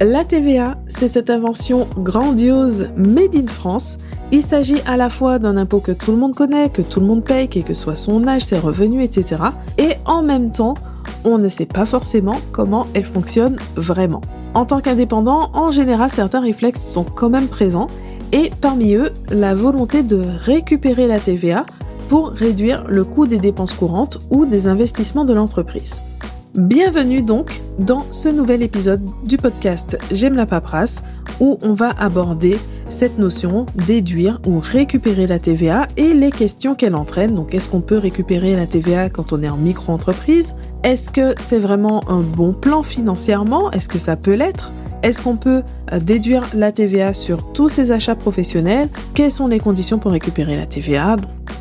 La TVA, c'est cette invention grandiose made in France. Il s'agit à la fois d'un impôt que tout le monde connaît, que tout le monde paye, quel que soit son âge, ses revenus, etc. Et en même temps, on ne sait pas forcément comment elle fonctionne vraiment. En tant qu'indépendant, en général, certains réflexes sont quand même présents, et parmi eux, la volonté de récupérer la TVA pour réduire le coût des dépenses courantes ou des investissements de l'entreprise. Bienvenue donc dans ce nouvel épisode du podcast J'aime la paperasse où on va aborder cette notion déduire ou récupérer la TVA et les questions qu'elle entraîne. Donc est-ce qu'on peut récupérer la TVA quand on est en micro-entreprise? Est-ce que c'est vraiment un bon plan financièrement? Est-ce que ça peut l'être? Est-ce qu'on peut euh, déduire la TVA sur tous ces achats professionnels? Quelles sont les conditions pour récupérer la TVA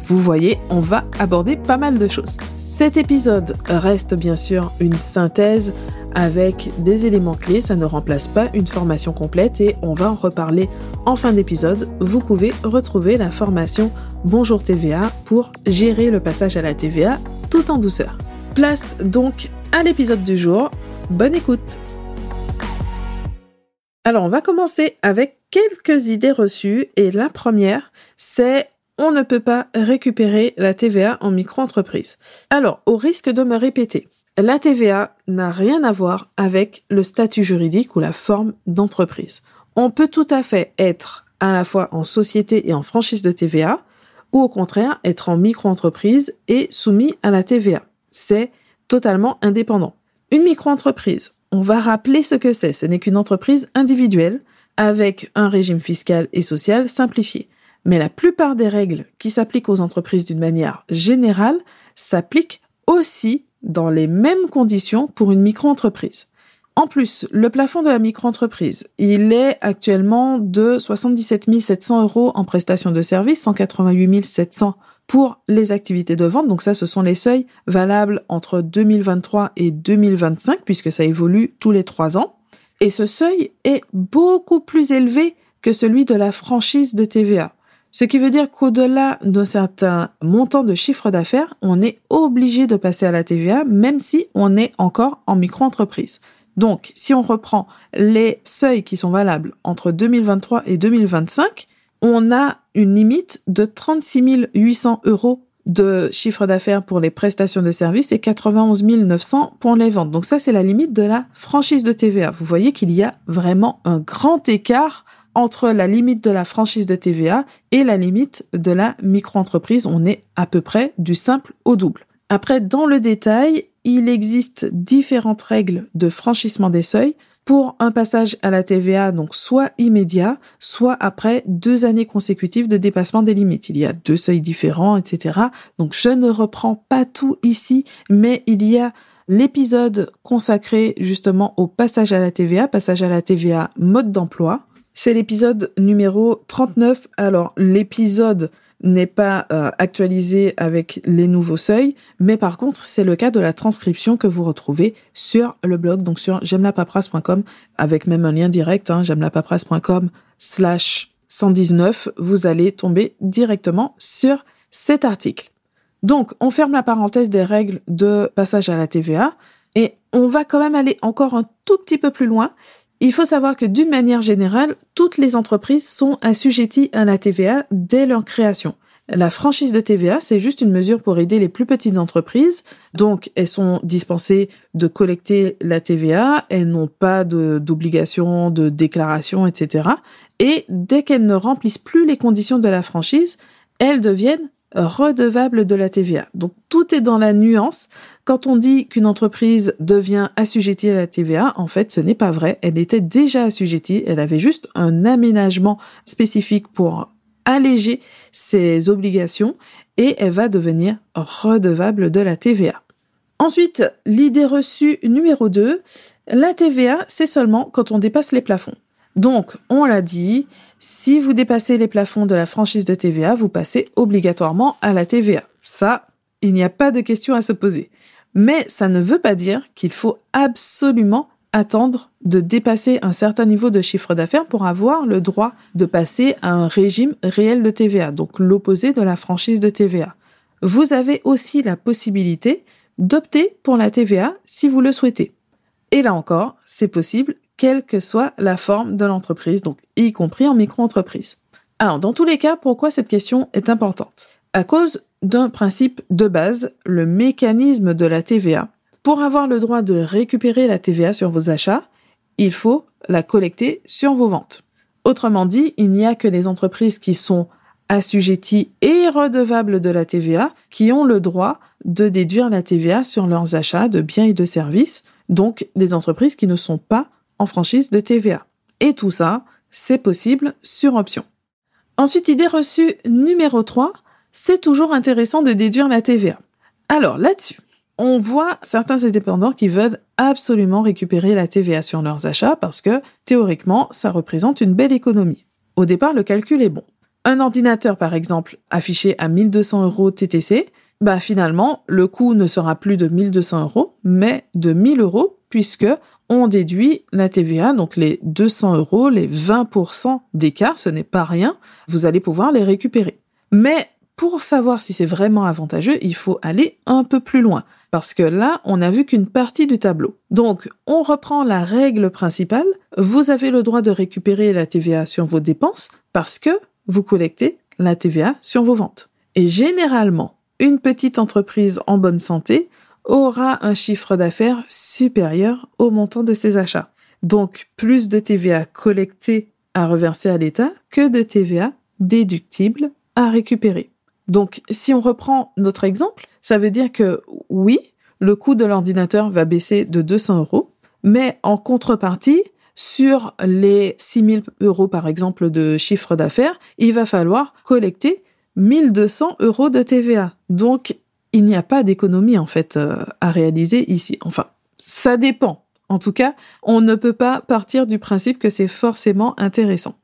Vous voyez, on va aborder pas mal de choses. Cet épisode reste bien sûr une synthèse avec des éléments clés, ça ne remplace pas une formation complète et on va en reparler en fin d'épisode. Vous pouvez retrouver la formation Bonjour TVA pour gérer le passage à la TVA tout en douceur. Place donc à l'épisode du jour. Bonne écoute alors, on va commencer avec quelques idées reçues et la première, c'est on ne peut pas récupérer la TVA en micro-entreprise. Alors, au risque de me répéter, la TVA n'a rien à voir avec le statut juridique ou la forme d'entreprise. On peut tout à fait être à la fois en société et en franchise de TVA, ou au contraire être en micro-entreprise et soumis à la TVA. C'est totalement indépendant. Une micro-entreprise, on va rappeler ce que c'est. Ce n'est qu'une entreprise individuelle avec un régime fiscal et social simplifié. Mais la plupart des règles qui s'appliquent aux entreprises d'une manière générale s'appliquent aussi dans les mêmes conditions pour une micro-entreprise. En plus, le plafond de la micro-entreprise, il est actuellement de 77 700 euros en prestation de services, 188 700 pour les activités de vente. Donc ça, ce sont les seuils valables entre 2023 et 2025, puisque ça évolue tous les trois ans. Et ce seuil est beaucoup plus élevé que celui de la franchise de TVA. Ce qui veut dire qu'au-delà d'un certain montant de chiffre d'affaires, on est obligé de passer à la TVA, même si on est encore en micro-entreprise. Donc, si on reprend les seuils qui sont valables entre 2023 et 2025, on a une limite de 36 800 euros de chiffre d'affaires pour les prestations de services et 91 900 pour les ventes. Donc ça, c'est la limite de la franchise de TVA. Vous voyez qu'il y a vraiment un grand écart entre la limite de la franchise de TVA et la limite de la micro-entreprise. On est à peu près du simple au double. Après, dans le détail, il existe différentes règles de franchissement des seuils pour un passage à la TVA, donc soit immédiat, soit après deux années consécutives de dépassement des limites. Il y a deux seuils différents, etc. Donc je ne reprends pas tout ici, mais il y a l'épisode consacré justement au passage à la TVA, passage à la TVA mode d'emploi, c'est l'épisode numéro 39. Alors, l'épisode n'est pas euh, actualisé avec les nouveaux seuils, mais par contre, c'est le cas de la transcription que vous retrouvez sur le blog, donc sur j'aime avec même un lien direct, hein, j'aime slash 119, vous allez tomber directement sur cet article. Donc, on ferme la parenthèse des règles de passage à la TVA, et on va quand même aller encore un tout petit peu plus loin, il faut savoir que d'une manière générale, toutes les entreprises sont assujetties à la TVA dès leur création. La franchise de TVA, c'est juste une mesure pour aider les plus petites entreprises. Donc, elles sont dispensées de collecter la TVA, elles n'ont pas d'obligation de, de déclaration, etc. Et dès qu'elles ne remplissent plus les conditions de la franchise, elles deviennent redevable de la TVA. Donc tout est dans la nuance. Quand on dit qu'une entreprise devient assujettie à la TVA, en fait, ce n'est pas vrai. Elle était déjà assujettie. Elle avait juste un aménagement spécifique pour alléger ses obligations et elle va devenir redevable de la TVA. Ensuite, l'idée reçue numéro 2, la TVA, c'est seulement quand on dépasse les plafonds. Donc, on l'a dit, si vous dépassez les plafonds de la franchise de TVA, vous passez obligatoirement à la TVA. Ça, il n'y a pas de question à se poser. Mais ça ne veut pas dire qu'il faut absolument attendre de dépasser un certain niveau de chiffre d'affaires pour avoir le droit de passer à un régime réel de TVA, donc l'opposé de la franchise de TVA. Vous avez aussi la possibilité d'opter pour la TVA si vous le souhaitez. Et là encore, c'est possible quelle que soit la forme de l'entreprise, donc y compris en micro-entreprise. Alors, dans tous les cas, pourquoi cette question est importante? À cause d'un principe de base, le mécanisme de la TVA. Pour avoir le droit de récupérer la TVA sur vos achats, il faut la collecter sur vos ventes. Autrement dit, il n'y a que les entreprises qui sont assujetties et redevables de la TVA qui ont le droit de déduire la TVA sur leurs achats de biens et de services, donc les entreprises qui ne sont pas en franchise de TVA. Et tout ça, c'est possible sur option. Ensuite, idée reçue numéro 3, c'est toujours intéressant de déduire la TVA. Alors là-dessus, on voit certains indépendants qui veulent absolument récupérer la TVA sur leurs achats parce que théoriquement, ça représente une belle économie. Au départ, le calcul est bon. Un ordinateur, par exemple, affiché à 1200 euros TTC, bah finalement, le coût ne sera plus de 1200 euros, mais de 1000 euros, puisque on déduit la TVA, donc les 200 euros, les 20% d'écart, ce n'est pas rien, vous allez pouvoir les récupérer. Mais pour savoir si c'est vraiment avantageux, il faut aller un peu plus loin parce que là, on n'a vu qu'une partie du tableau. Donc, on reprend la règle principale, vous avez le droit de récupérer la TVA sur vos dépenses parce que vous collectez la TVA sur vos ventes. Et généralement, une petite entreprise en bonne santé aura un chiffre d'affaires supérieur au montant de ses achats. Donc, plus de TVA collectée à reverser à l'État que de TVA déductible à récupérer. Donc, si on reprend notre exemple, ça veut dire que oui, le coût de l'ordinateur va baisser de 200 euros, mais en contrepartie, sur les 6000 euros par exemple de chiffre d'affaires, il va falloir collecter 1200 euros de TVA. Donc, il n'y a pas d'économie en fait euh, à réaliser ici. Enfin, ça dépend. En tout cas, on ne peut pas partir du principe que c'est forcément intéressant.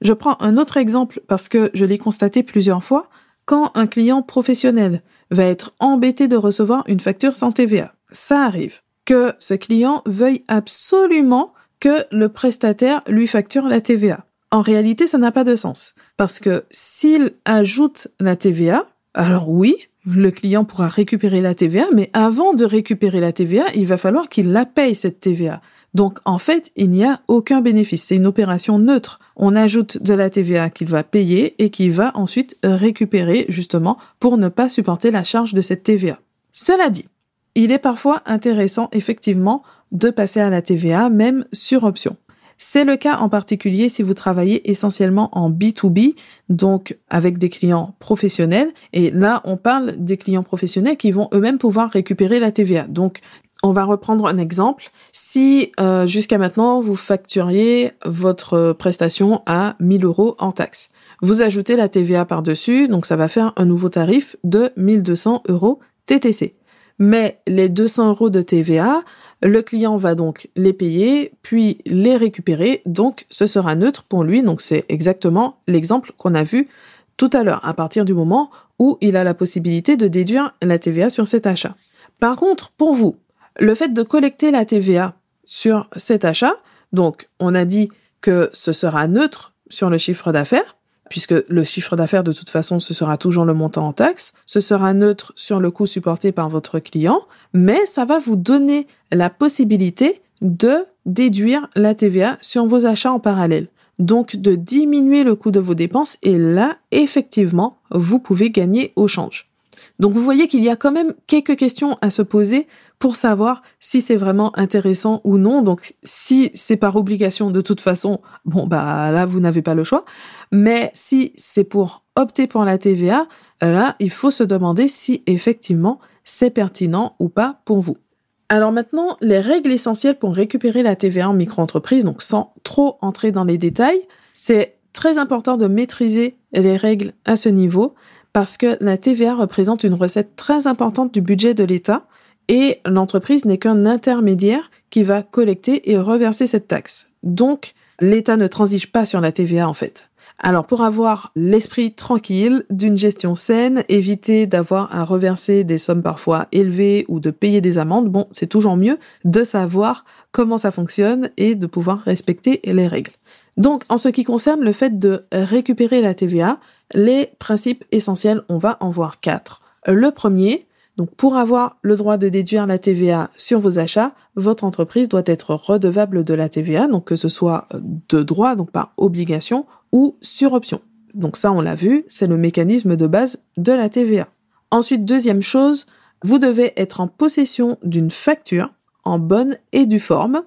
Je prends un autre exemple parce que je l'ai constaté plusieurs fois quand un client professionnel va être embêté de recevoir une facture sans TVA. Ça arrive. Que ce client veuille absolument que le prestataire lui facture la TVA. En réalité, ça n'a pas de sens. Parce que s'il ajoute la TVA, alors oui, le client pourra récupérer la TVA, mais avant de récupérer la TVA, il va falloir qu'il la paye, cette TVA. Donc en fait, il n'y a aucun bénéfice. C'est une opération neutre. On ajoute de la TVA qu'il va payer et qu'il va ensuite récupérer justement pour ne pas supporter la charge de cette TVA. Cela dit, il est parfois intéressant effectivement de passer à la TVA même sur option. C'est le cas en particulier si vous travaillez essentiellement en B2B, donc avec des clients professionnels. Et là, on parle des clients professionnels qui vont eux-mêmes pouvoir récupérer la TVA. Donc, on va reprendre un exemple. Si euh, jusqu'à maintenant vous facturiez votre prestation à 1000 euros en taxes, vous ajoutez la TVA par-dessus, donc ça va faire un nouveau tarif de 1200 euros TTC. Mais les 200 euros de TVA, le client va donc les payer, puis les récupérer, donc ce sera neutre pour lui. Donc c'est exactement l'exemple qu'on a vu tout à l'heure, à partir du moment où il a la possibilité de déduire la TVA sur cet achat. Par contre, pour vous, le fait de collecter la TVA sur cet achat, donc on a dit que ce sera neutre sur le chiffre d'affaires, puisque le chiffre d'affaires de toute façon ce sera toujours le montant en taxe, ce sera neutre sur le coût supporté par votre client, mais ça va vous donner la possibilité de déduire la TVA sur vos achats en parallèle. Donc de diminuer le coût de vos dépenses et là, effectivement, vous pouvez gagner au change. Donc vous voyez qu'il y a quand même quelques questions à se poser pour savoir si c'est vraiment intéressant ou non. Donc si c'est par obligation de toute façon, bon bah là vous n'avez pas le choix. Mais si c'est pour opter pour la TVA, là il faut se demander si effectivement c'est pertinent ou pas pour vous. Alors maintenant, les règles essentielles pour récupérer la TVA en micro-entreprise, donc sans trop entrer dans les détails, c'est très important de maîtriser les règles à ce niveau parce que la TVA représente une recette très importante du budget de l'État et l'entreprise n'est qu'un intermédiaire qui va collecter et reverser cette taxe. Donc, l'État ne transige pas sur la TVA en fait. Alors pour avoir l'esprit tranquille d'une gestion saine, éviter d'avoir à reverser des sommes parfois élevées ou de payer des amendes, bon, c'est toujours mieux de savoir comment ça fonctionne et de pouvoir respecter les règles. Donc en ce qui concerne le fait de récupérer la TVA, les principes essentiels, on va en voir quatre. Le premier, Donc pour avoir le droit de déduire la TVA sur vos achats, votre entreprise doit être redevable de la TVA, donc que ce soit de droit, donc par obligation, ou sur option. Donc ça, on l'a vu, c'est le mécanisme de base de la TVA. Ensuite, deuxième chose, vous devez être en possession d'une facture en bonne et due forme,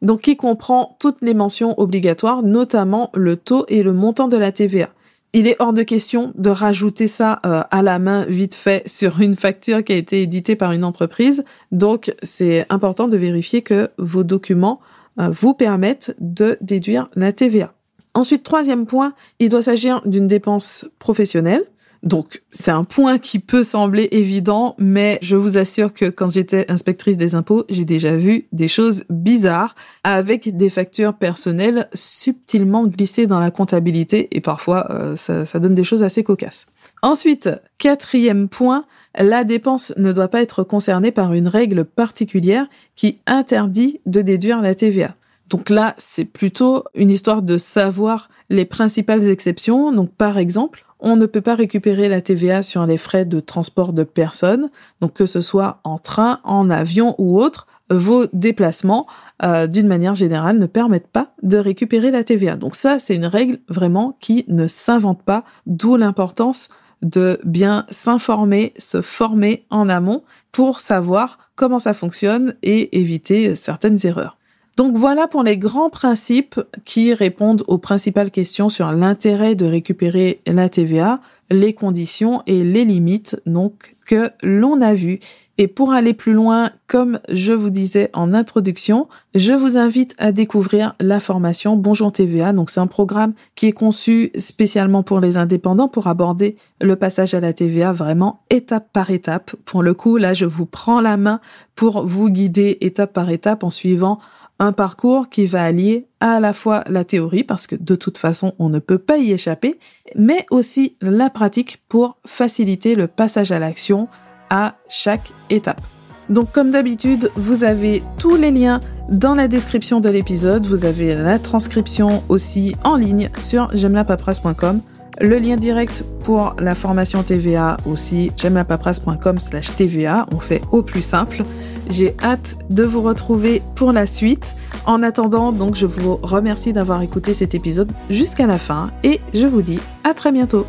donc qui comprend toutes les mentions obligatoires, notamment le taux et le montant de la TVA. Il est hors de question de rajouter ça euh, à la main vite fait sur une facture qui a été éditée par une entreprise. Donc c'est important de vérifier que vos documents euh, vous permettent de déduire la TVA. Ensuite, troisième point, il doit s'agir d'une dépense professionnelle. Donc, c'est un point qui peut sembler évident, mais je vous assure que quand j'étais inspectrice des impôts, j'ai déjà vu des choses bizarres avec des factures personnelles subtilement glissées dans la comptabilité et parfois euh, ça, ça donne des choses assez cocasses. Ensuite, quatrième point, la dépense ne doit pas être concernée par une règle particulière qui interdit de déduire la TVA. Donc là, c'est plutôt une histoire de savoir les principales exceptions. Donc par exemple, on ne peut pas récupérer la TVA sur les frais de transport de personnes, donc que ce soit en train, en avion ou autre, vos déplacements, euh, d'une manière générale, ne permettent pas de récupérer la TVA. Donc ça, c'est une règle vraiment qui ne s'invente pas, d'où l'importance de bien s'informer, se former en amont pour savoir comment ça fonctionne et éviter certaines erreurs. Donc voilà pour les grands principes qui répondent aux principales questions sur l'intérêt de récupérer la TVA, les conditions et les limites donc que l'on a vues. Et pour aller plus loin, comme je vous disais en introduction, je vous invite à découvrir la formation Bonjour TVA. Donc c'est un programme qui est conçu spécialement pour les indépendants pour aborder le passage à la TVA vraiment étape par étape. Pour le coup, là, je vous prends la main pour vous guider étape par étape en suivant un parcours qui va allier à la fois la théorie, parce que de toute façon on ne peut pas y échapper, mais aussi la pratique pour faciliter le passage à l'action à chaque étape. Donc comme d'habitude, vous avez tous les liens dans la description de l'épisode, vous avez la transcription aussi en ligne sur j'aime-la-paperasse.com, le lien direct pour la formation TVA aussi, j'aime-la-paperasse.com slash TVA, on fait au plus simple. J'ai hâte de vous retrouver pour la suite. En attendant, donc, je vous remercie d'avoir écouté cet épisode jusqu'à la fin et je vous dis à très bientôt.